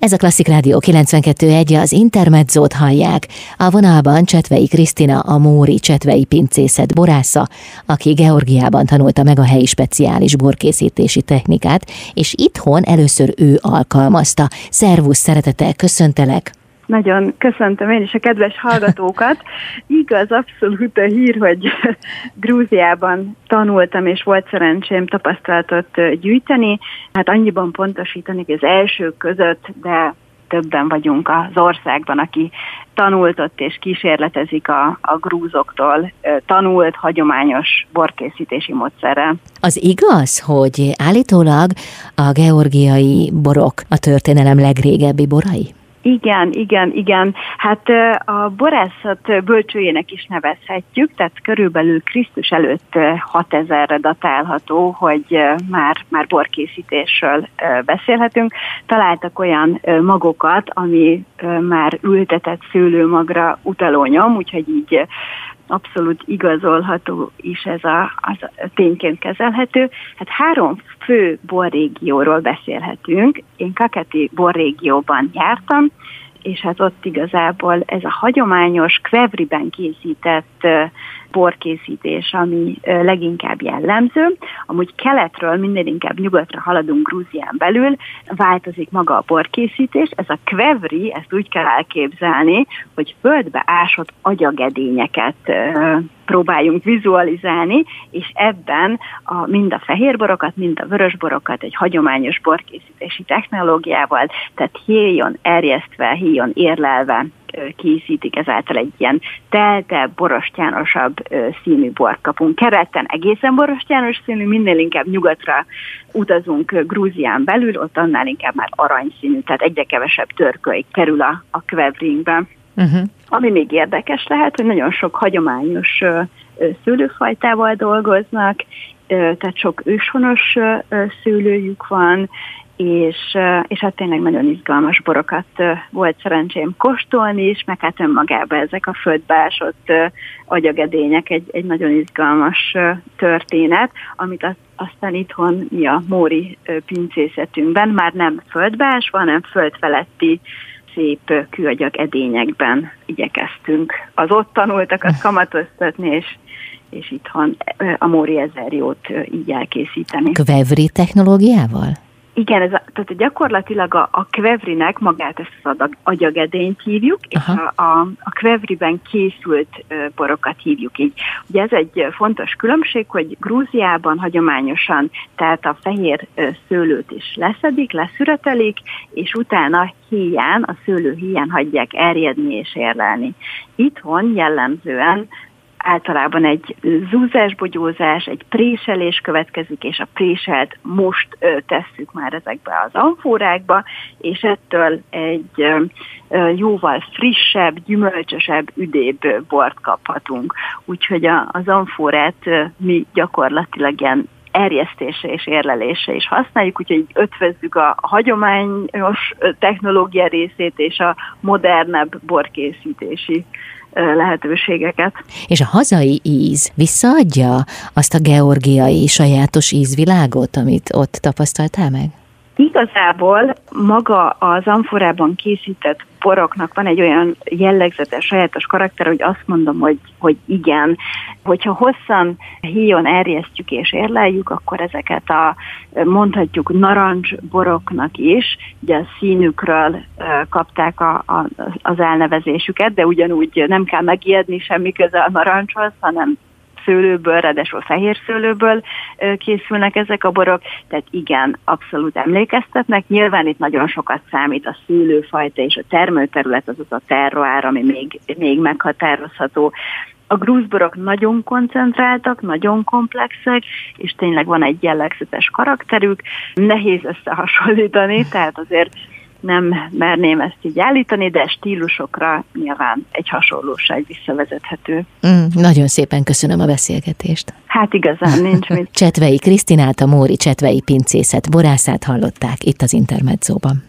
Ez a Klasszik Rádió 92.1, az Intermedzót hallják. A vonalban Csetvei Krisztina, a Móri Csetvei pincészet borásza, aki Georgiában tanulta meg a helyi speciális borkészítési technikát, és itthon először ő alkalmazta. Szervusz, szeretettel köszöntelek! Nagyon köszöntöm én is a kedves hallgatókat. Igaz, abszolút a hír, hogy Grúziában tanultam, és volt szerencsém tapasztalatot gyűjteni. Hát annyiban pontosítani, hogy az első között, de többen vagyunk az országban, aki tanultott és kísérletezik a, a grúzoktól tanult hagyományos borkészítési módszerrel. Az igaz, hogy állítólag a georgiai borok a történelem legrégebbi borai? Igen, igen, igen. Hát a borászat bölcsőjének is nevezhetjük, tehát körülbelül Krisztus előtt 6000-re datálható, hogy már, már borkészítésről beszélhetünk. Találtak olyan magokat, ami már ültetett szőlőmagra utaló nyom, úgyhogy így abszolút igazolható is ez a, az a tényként kezelhető. Hát három fő borrégióról beszélhetünk. Én Kaketi borrégióban jártam, és hát ott igazából ez a hagyományos kvevriben készített borkészítés, ami leginkább jellemző. Amúgy keletről minden inkább nyugatra haladunk Grúzián belül, változik maga a borkészítés. Ez a kvevri, ezt úgy kell elképzelni, hogy földbe ásott agyagedényeket próbáljunk vizualizálni, és ebben a, mind a fehérborokat, mind a vörösborokat egy hagyományos borkészítési technológiával, tehát héjon erjesztve, héjon érlelve készítik, ezáltal egy ilyen telte, borostyánosabb színű bort kapunk. Keretten egészen borostyános színű, minél inkább nyugatra utazunk Grúzián belül, ott annál inkább már aranyszínű, tehát egyre kevesebb törköly kerül a, a kvevringbe. Uh-huh. Ami még érdekes lehet, hogy nagyon sok hagyományos szőlőfajtával dolgoznak, tehát sok őshonos szőlőjük van, és, és hát tényleg nagyon izgalmas borokat volt szerencsém kóstolni is, meg hát önmagában ezek a földbeásott agyagedények egy, egy nagyon izgalmas történet, amit aztán itthon mi a Móri pincészetünkben már nem földbeásva, hanem földfeletti szép kőagyag edényekben igyekeztünk az ott tanultakat kamatoztatni, és és itthon a Móri ezerjót így elkészíteni. Kvevri technológiával? Igen, ez a, tehát gyakorlatilag a, a kvevrinek magát ezt az agyagedényt hívjuk, Aha. és a, a, a kvevriben készült borokat hívjuk így. Ugye ez egy fontos különbség, hogy Grúziában hagyományosan tehát a fehér szőlőt is leszedik, leszüretelik, és utána híján, a szőlő híján hagyják erjedni és érlelni. Itthon jellemzően általában egy zúzásbogyózás, egy préselés következik, és a préselt most ö, tesszük már ezekbe az amfórákba, és ettől egy ö, jóval frissebb, gyümölcsösebb, üdébb bort kaphatunk. Úgyhogy a, az amfórát ö, mi gyakorlatilag ilyen erjesztése és érlelése is használjuk, úgyhogy ötvözzük a hagyományos technológia részét és a modernebb borkészítési lehetőségeket. És a hazai íz visszaadja azt a georgiai sajátos ízvilágot, amit ott tapasztaltál meg? Igazából maga az amforában készített boroknak van egy olyan jellegzetes, sajátos karakter, hogy azt mondom, hogy, hogy igen. Hogyha hosszan híjon erjesztjük és érleljük, akkor ezeket a mondhatjuk narancsboroknak is, ugye a színükről kapták a, a, az elnevezésüket, de ugyanúgy nem kell megijedni semmi köze a narancshoz, hanem szőlőből, ráadásul fehér szőlőből készülnek ezek a borok, tehát igen, abszolút emlékeztetnek. Nyilván itt nagyon sokat számít a szőlőfajta és a termőterület, azaz a terroár, ami még, még meghatározható. A grúzborok nagyon koncentráltak, nagyon komplexek, és tényleg van egy jellegzetes karakterük. Nehéz összehasonlítani, tehát azért nem merném ezt így állítani, de stílusokra nyilván egy hasonlóság visszavezethető. Mm, nagyon szépen köszönöm a beszélgetést. Hát igazán nincs mit. Csetvei Krisztinát, a Móri Csetvei Pincészet borászát hallották itt az Intermedzóban.